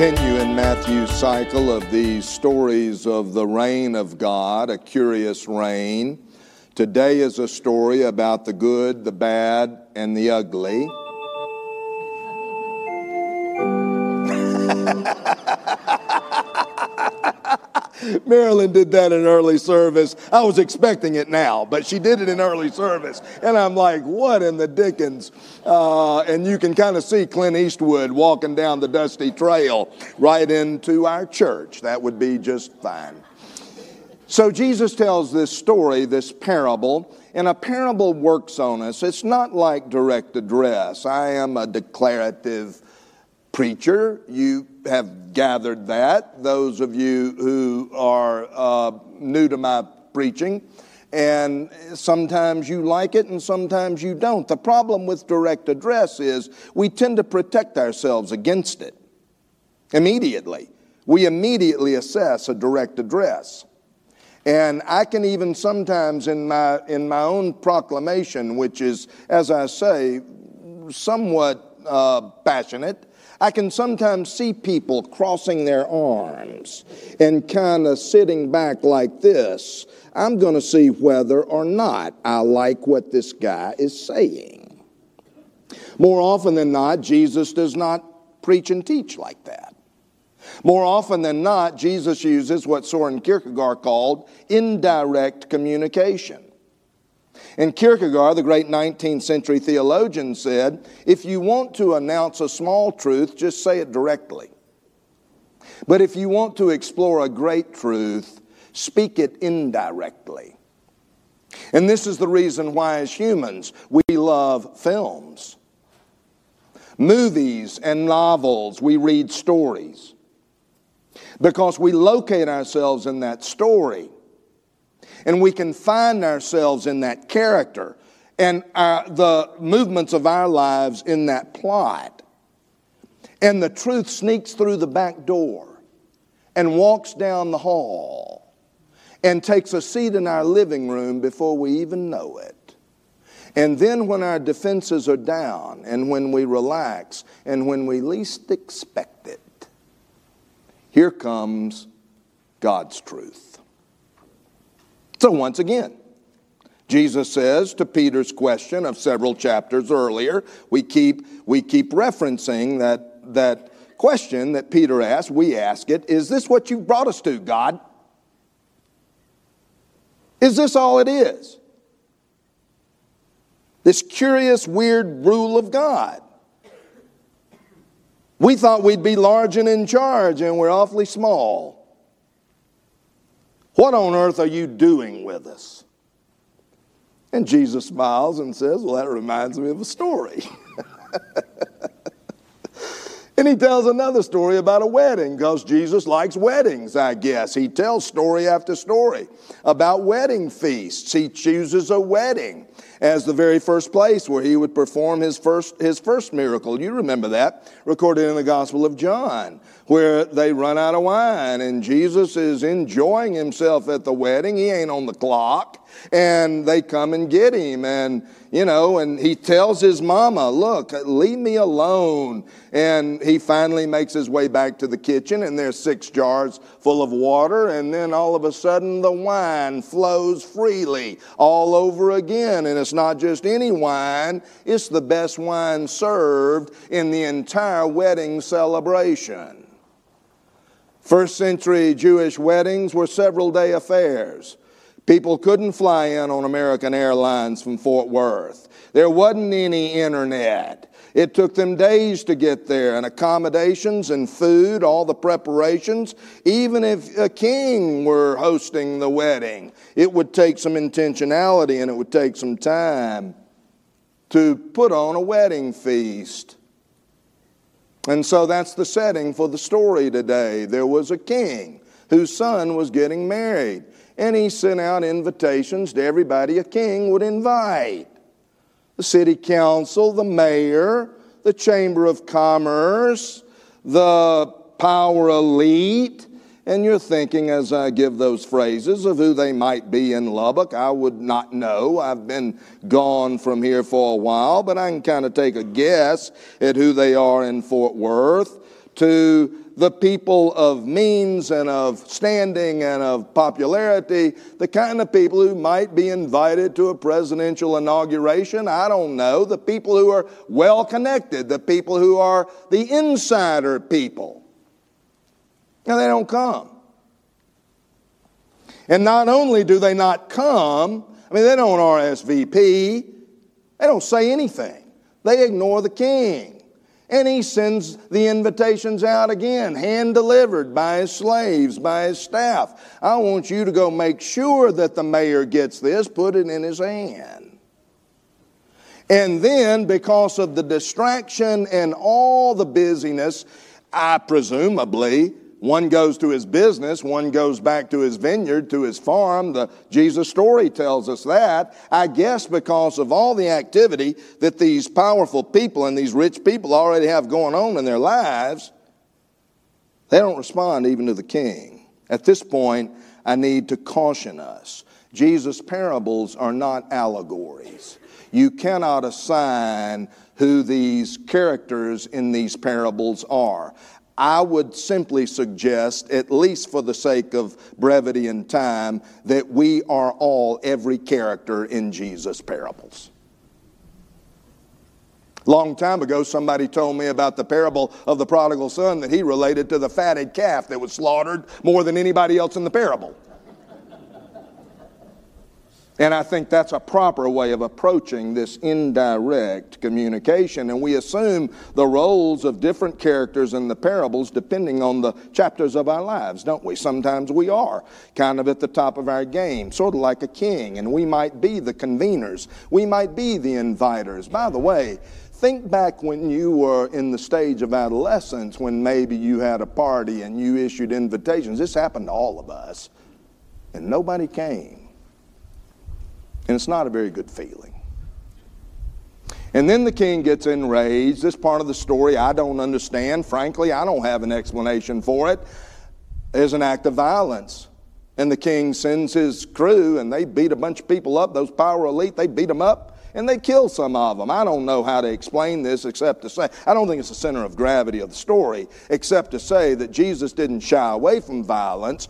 continue in Matthew's cycle of these stories of the reign of God, a curious reign. Today is a story about the good, the bad, and the ugly. Marilyn did that in early service. I was expecting it now, but she did it in early service. And I'm like, what in the dickens? Uh, and you can kind of see Clint Eastwood walking down the dusty trail right into our church. That would be just fine. So Jesus tells this story, this parable, and a parable works on us. It's not like direct address. I am a declarative preacher. You have gathered that, those of you who are uh, new to my preaching. And sometimes you like it and sometimes you don't. The problem with direct address is we tend to protect ourselves against it immediately. We immediately assess a direct address. And I can even sometimes in my, in my own proclamation, which is, as I say, somewhat uh, passionate, I can sometimes see people crossing their arms and kind of sitting back like this. I'm going to see whether or not I like what this guy is saying. More often than not, Jesus does not preach and teach like that. More often than not, Jesus uses what Soren Kierkegaard called indirect communication. And Kierkegaard, the great 19th century theologian, said if you want to announce a small truth, just say it directly. But if you want to explore a great truth, speak it indirectly. And this is the reason why, as humans, we love films. Movies and novels, we read stories. Because we locate ourselves in that story and we can find ourselves in that character and our, the movements of our lives in that plot. And the truth sneaks through the back door and walks down the hall and takes a seat in our living room before we even know it. And then, when our defenses are down, and when we relax, and when we least expect it, here comes God's truth. So, once again, Jesus says to Peter's question of several chapters earlier, we keep, we keep referencing that, that question that Peter asked. We ask it Is this what you brought us to, God? Is this all it is? This curious, weird rule of God. We thought we'd be large and in charge, and we're awfully small. What on earth are you doing with us? And Jesus smiles and says, Well, that reminds me of a story. and he tells another story about a wedding because Jesus likes weddings, I guess. He tells story after story about wedding feasts. He chooses a wedding as the very first place where he would perform his first, his first miracle. You remember that, recorded in the Gospel of John, where they run out of wine and Jesus is enjoying himself at the wedding. He ain't on the clock. And they come and get him. And, you know, and he tells his mama, look, leave me alone. And he finally makes his way back to the kitchen, and there's six jars full of water. And then all of a sudden, the wine flows freely all over again. And it's not just any wine, it's the best wine served in the entire wedding celebration. First century Jewish weddings were several day affairs. People couldn't fly in on American Airlines from Fort Worth. There wasn't any internet. It took them days to get there, and accommodations and food, all the preparations. Even if a king were hosting the wedding, it would take some intentionality and it would take some time to put on a wedding feast. And so that's the setting for the story today. There was a king whose son was getting married, and he sent out invitations to everybody a king would invite the city council, the mayor, the chamber of commerce, the power elite. And you're thinking, as I give those phrases, of who they might be in Lubbock. I would not know. I've been gone from here for a while, but I can kind of take a guess at who they are in Fort Worth. To the people of means and of standing and of popularity, the kind of people who might be invited to a presidential inauguration. I don't know. The people who are well connected, the people who are the insider people. And they don't come. And not only do they not come, I mean, they don't RSVP, they don't say anything, they ignore the king. And he sends the invitations out again, hand delivered by his slaves, by his staff. I want you to go make sure that the mayor gets this, put it in his hand. And then, because of the distraction and all the busyness, I presumably one goes to his business, one goes back to his vineyard, to his farm. The Jesus story tells us that. I guess because of all the activity that these powerful people and these rich people already have going on in their lives, they don't respond even to the king. At this point, I need to caution us. Jesus' parables are not allegories. You cannot assign who these characters in these parables are. I would simply suggest, at least for the sake of brevity and time, that we are all every character in Jesus' parables. Long time ago, somebody told me about the parable of the prodigal son that he related to the fatted calf that was slaughtered more than anybody else in the parable. And I think that's a proper way of approaching this indirect communication. And we assume the roles of different characters in the parables depending on the chapters of our lives, don't we? Sometimes we are kind of at the top of our game, sort of like a king, and we might be the conveners, we might be the inviters. By the way, think back when you were in the stage of adolescence when maybe you had a party and you issued invitations. This happened to all of us, and nobody came. And it's not a very good feeling. And then the king gets enraged. This part of the story I don't understand. Frankly, I don't have an explanation for it. An act of violence. And the king sends his crew, and they beat a bunch of people up. Those power elite, they beat them up, and they kill some of them. I don't know how to explain this except to say, I don't think it's the center of gravity of the story, except to say that Jesus didn't shy away from violence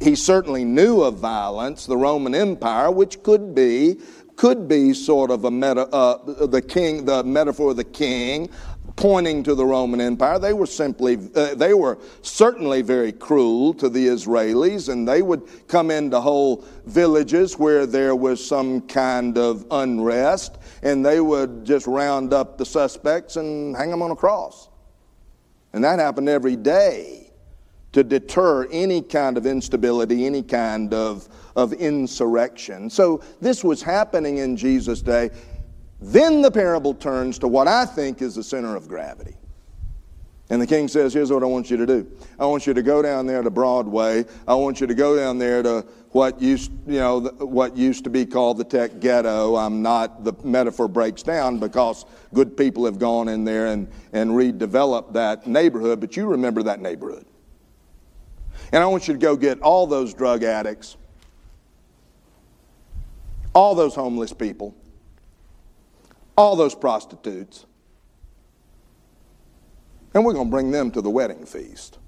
he certainly knew of violence, the Roman Empire, which could be could be sort of a meta, uh, the king, the metaphor of the king, pointing to the Roman Empire. They were simply, uh, they were certainly very cruel to the Israelis, and they would come into whole villages where there was some kind of unrest, and they would just round up the suspects and hang them on a cross. And that happened every day to deter any kind of instability, any kind of, of insurrection. So this was happening in Jesus' day. Then the parable turns to what I think is the center of gravity. And the king says, Here's what I want you to do. I want you to go down there to Broadway. I want you to go down there to what used, you know, what used to be called the tech ghetto. I'm not, the metaphor breaks down because good people have gone in there and, and redeveloped that neighborhood, but you remember that neighborhood. And I want you to go get all those drug addicts, all those homeless people, all those prostitutes, and we're going to bring them to the wedding feast.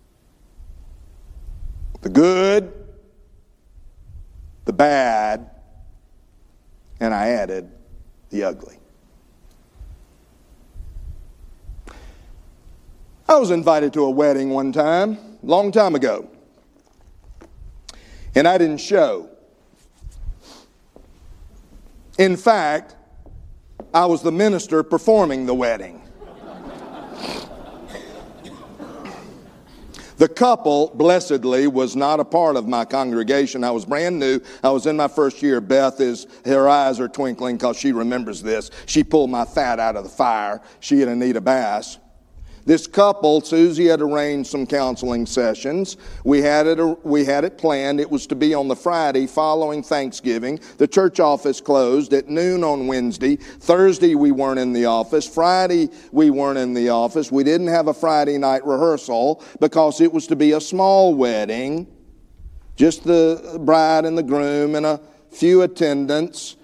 The good, the bad, and I added the ugly. I was invited to a wedding one time, long time ago and I didn't show. In fact, I was the minister performing the wedding. The couple, blessedly, was not a part of my congregation. I was brand new. I was in my first year. Beth is, her eyes are twinkling because she remembers this. She pulled my fat out of the fire. She and Anita Bass. This couple, Susie had arranged some counseling sessions. We had it, we had it planned. It was to be on the Friday following Thanksgiving. The church office closed at noon on Wednesday. Thursday, we weren't in the office. Friday, we weren't in the office. We didn't have a Friday night rehearsal because it was to be a small wedding, just the bride and the groom and a few attendants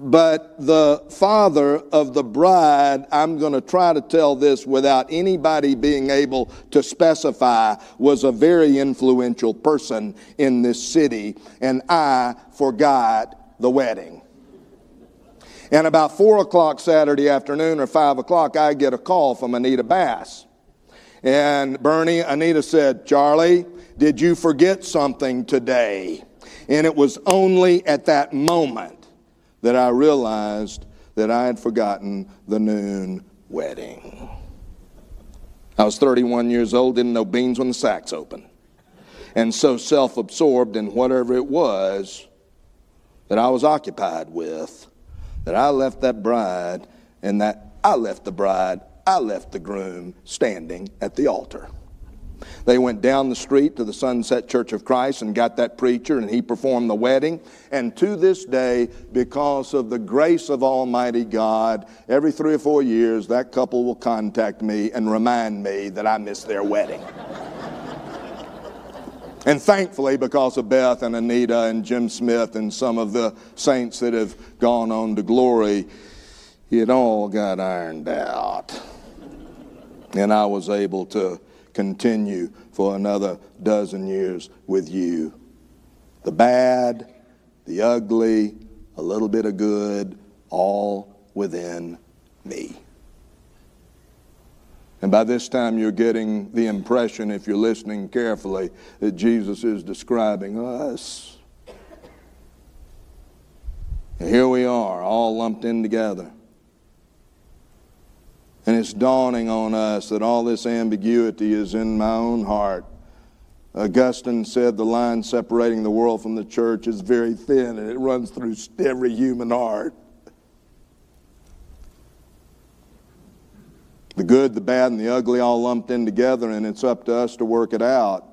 but the father of the bride, I'm going to try to tell this without anybody being able to specify, was a very influential person in this city, and I forgot the wedding. And about four o'clock Saturday afternoon or five o'clock, I get a call from Anita Bass. And Bernie, Anita said, Charlie, did you forget something today? And it was only at that moment that I realized that I had forgotten the noon wedding. I was 31 years old, didn't know beans when the sacks open, and so self absorbed in whatever it was that I was occupied with that I left that bride and that I left the bride, I left the groom standing at the altar. They went down the street to the Sunset Church of Christ and got that preacher, and he performed the wedding. And to this day, because of the grace of Almighty God, every three or four years, that couple will contact me and remind me that I missed their wedding. and thankfully, because of Beth and Anita and Jim Smith and some of the saints that have gone on to glory, it all got ironed out. And I was able to continue for another dozen years with you. The bad, the ugly, a little bit of good, all within me. And by this time, you're getting the impression, if you're listening carefully, that Jesus is describing us. And here we are, all lumped in together. And it's dawning on us that all this ambiguity is in my own heart. Augustine said the line separating the world from the church is very thin and it runs through every human heart. The good, the bad, and the ugly all lumped in together, and it's up to us to work it out.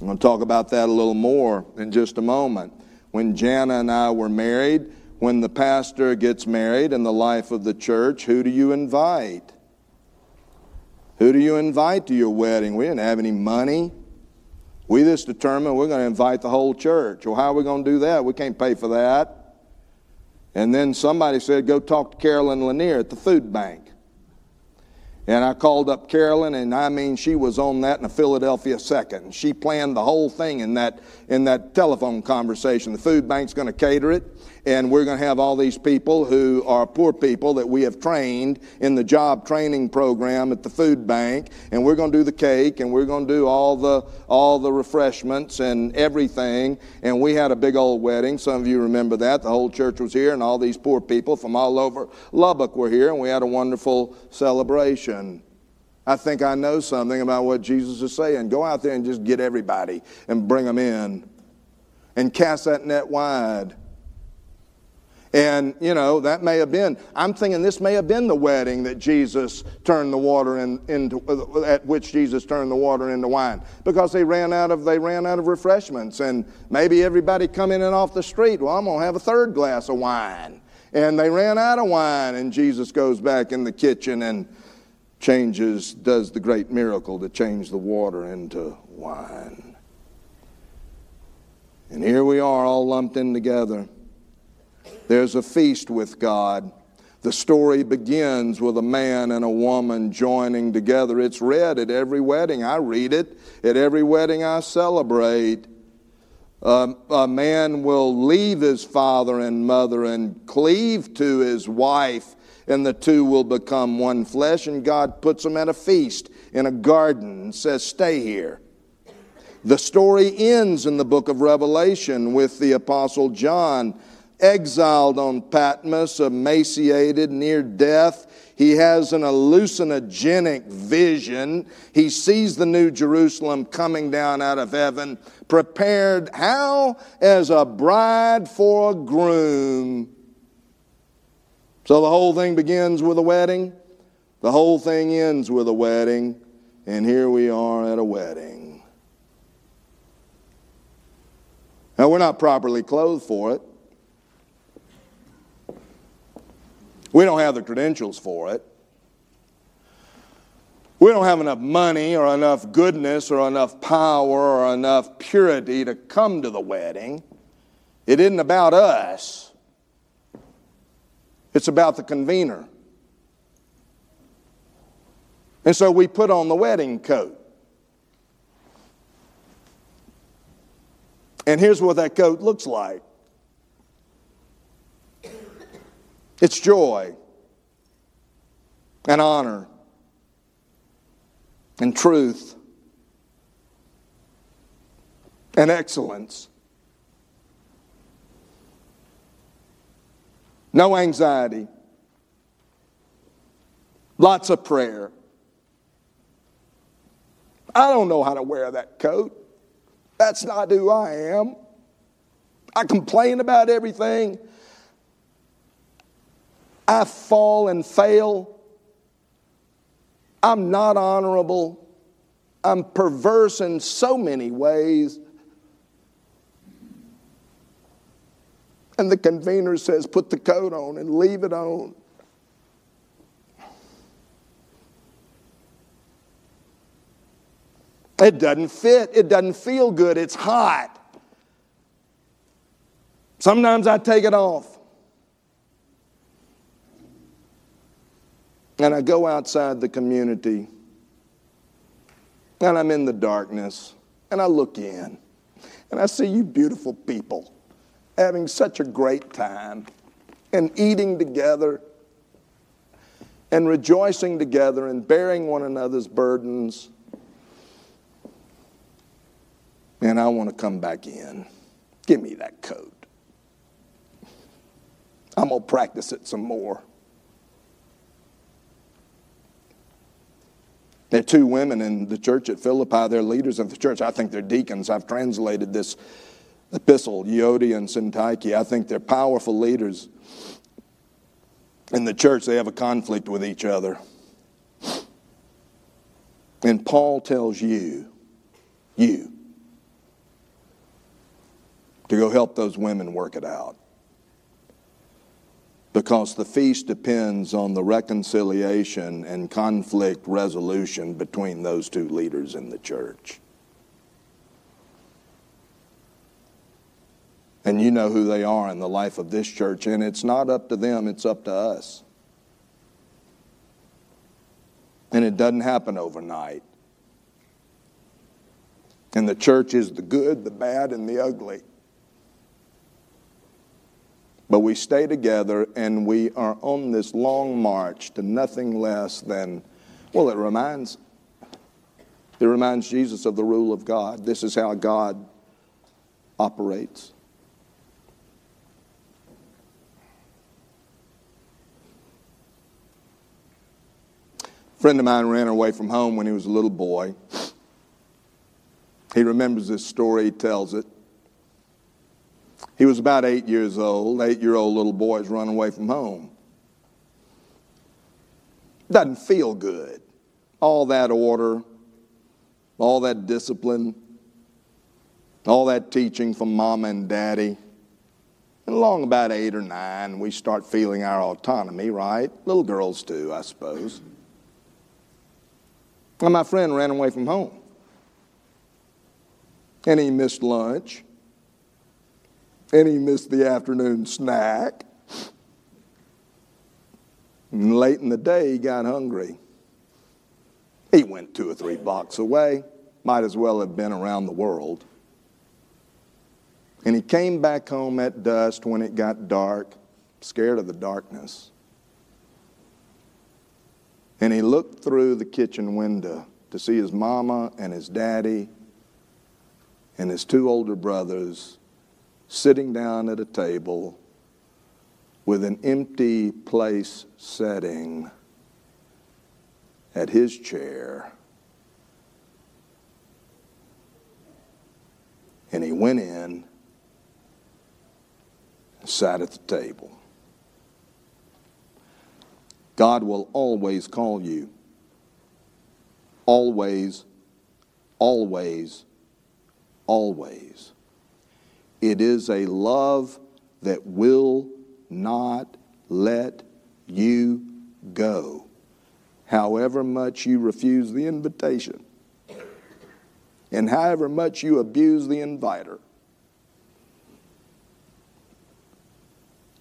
I'm going to talk about that a little more in just a moment. When Jana and I were married, when the pastor gets married in the life of the church, who do you invite? Who do you invite to your wedding? We didn't have any money. We just determined we're going to invite the whole church. Well, how are we going to do that? We can't pay for that. And then somebody said, go talk to Carolyn Lanier at the food bank. And I called up Carolyn, and I mean, she was on that in a Philadelphia second. She planned the whole thing in that, in that telephone conversation. The food bank's going to cater it and we're going to have all these people who are poor people that we have trained in the job training program at the food bank. And we're going to do the cake and we're going to do all the all the refreshments and everything. And we had a big old wedding. Some of you remember that. The whole church was here and all these poor people from all over lubbock were here and we had a wonderful celebration. I think I know something about what Jesus is saying. Go out there and just get everybody and bring them in and cast that net wide. And, you know, that may have been, I'm thinking this may have been the wedding that Jesus turned the water in, into, uh, at which Jesus turned the water into wine. Because they ran out of, they ran out of refreshments. And maybe everybody coming in and off the street, well, I'm going to have a third glass of wine. And they ran out of wine. And Jesus goes back in the kitchen and changes, does the great miracle to change the water into wine. And here we are all lumped in together. There's a feast with God. The story begins with a man and a woman joining together. It's read at every wedding. I read it at every wedding I celebrate. Um, a man will leave his father and mother and cleave to his wife, and the two will become one flesh. And God puts them at a feast in a garden and says, Stay here. The story ends in the book of Revelation with the Apostle John exiled on Patmos, emaciated, near death. He has an hallucinogenic vision. He sees the new Jerusalem coming down out of heaven, prepared how? As a bride for a groom. So the whole thing begins with a wedding, the whole thing ends with a wedding, and here we are at a wedding. Now, we're not properly clothed for it. We don't have the credentials for it. We don't have enough money or enough goodness or enough power or enough purity to come to the wedding. It isn't about us. it's about the convener. And so we put on the wedding coat. And here's what that coat looks like it's joy and honor and truth and excellence. No anxiety. Lots of prayer. I don't know how to wear that coat. That's not who I am. I complain about everything. I fall and fail. I'm not honorable. I'm perverse in so many ways. And the convener says, put the coat on and leave it on. It doesn't fit. It doesn't feel good. It's hot. Sometimes I take it off. And I go outside the community and I'm in the darkness and I look in and I see you beautiful people having such a great time and eating together and rejoicing together and bearing one another's burdens. And I want to come back in. Give me that coat. I'm going to practice it some more. There are two women in the church at Philippi. They're leaders of the church. I think they're deacons. I've translated this epistle, Euodia and Syntyche. I think they're powerful leaders. In the church, they have a conflict with each other. And Paul tells you, you, to go help those women work it out because the feast depends on the reconciliation and conflict resolution between those two leaders in the church. And you know who they are in the life of this church, and it's not up to them, it's up to us. And it doesn't happen overnight. And the church is the good, the bad, and the ugly. But we stay together and we are on this long march to nothing less than, well, it reminds, it reminds Jesus of the rule of God. This is how God operates. A friend of mine ran away from home when he was a little boy. He remembers this story, he tells it. He was about eight years old. Eight year old little boys run away from home. Doesn't feel good. All that order, all that discipline, all that teaching from mama and daddy. And along about eight or nine, we start feeling our autonomy, right? Little girls too, I suppose. And my friend ran away from home. And he missed lunch and he missed the afternoon snack. And late in the day, he got hungry. He went two or three blocks away, might as well have been around the world. And he came back home at dusk when it got dark, scared of the darkness. And he looked through the kitchen window to see his mama and his daddy and his two older brothers sitting down at a table with an empty place setting at his chair. And he went in and sat at the table. God will always call you. Always, always, always. It is a love that will not let you go, however much you refuse the invitation and however much you abuse the inviter.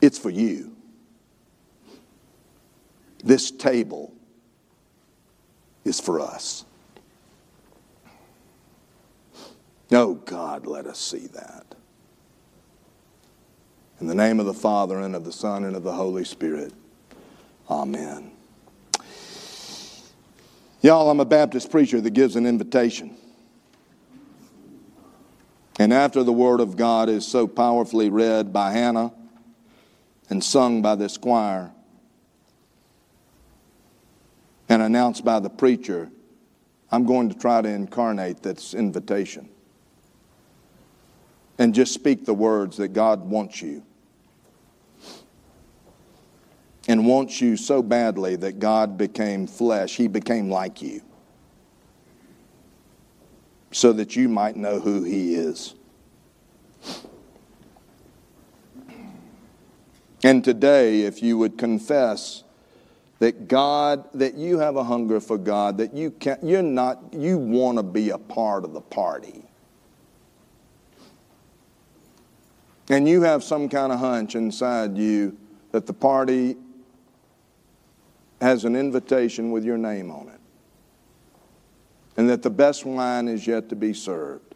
It's for you. This table is for us. Oh, God, let us see that. In the name of the Father, and of the Son, and of the Holy Spirit. Amen. Y'all, I'm a Baptist preacher that gives an invitation. And after the Word of God is so powerfully read by Hannah and sung by this choir and announced by the preacher, I'm going to try to incarnate this invitation and just speak the words that God wants you. And wants you so badly that God became flesh, He became like you, so that you might know who He is. And today, if you would confess that God, that you have a hunger for God, that you can you're not, you want to be a part of the party. And you have some kind of hunch inside you that the party has an invitation with your name on it. And that the best wine is yet to be served.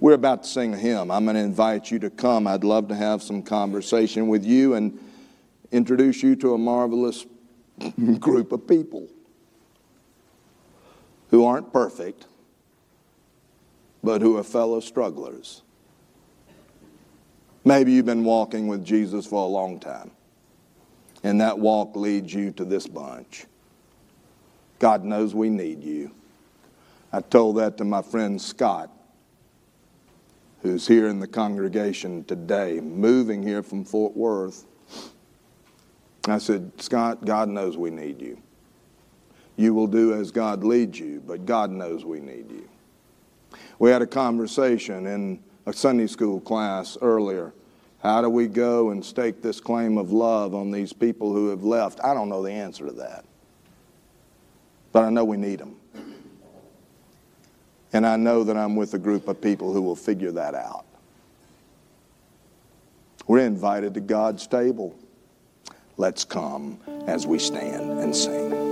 We're about to sing a hymn. I'm going to invite you to come. I'd love to have some conversation with you and introduce you to a marvelous group of people who aren't perfect, but who are fellow strugglers. Maybe you've been walking with Jesus for a long time, and that walk leads you to this bunch. God knows we need you. I told that to my friend Scott, who's here in the congregation today, moving here from Fort Worth. I said, Scott, God knows we need you. You will do as God leads you, but God knows we need you. We had a conversation in a Sunday school class earlier. How do we go and stake this claim of love on these people who have left? I don't know the answer to that. But I know we need them. And I know that I'm with a group of people who will figure that out. We're invited to God's table. Let's come as we stand and sing.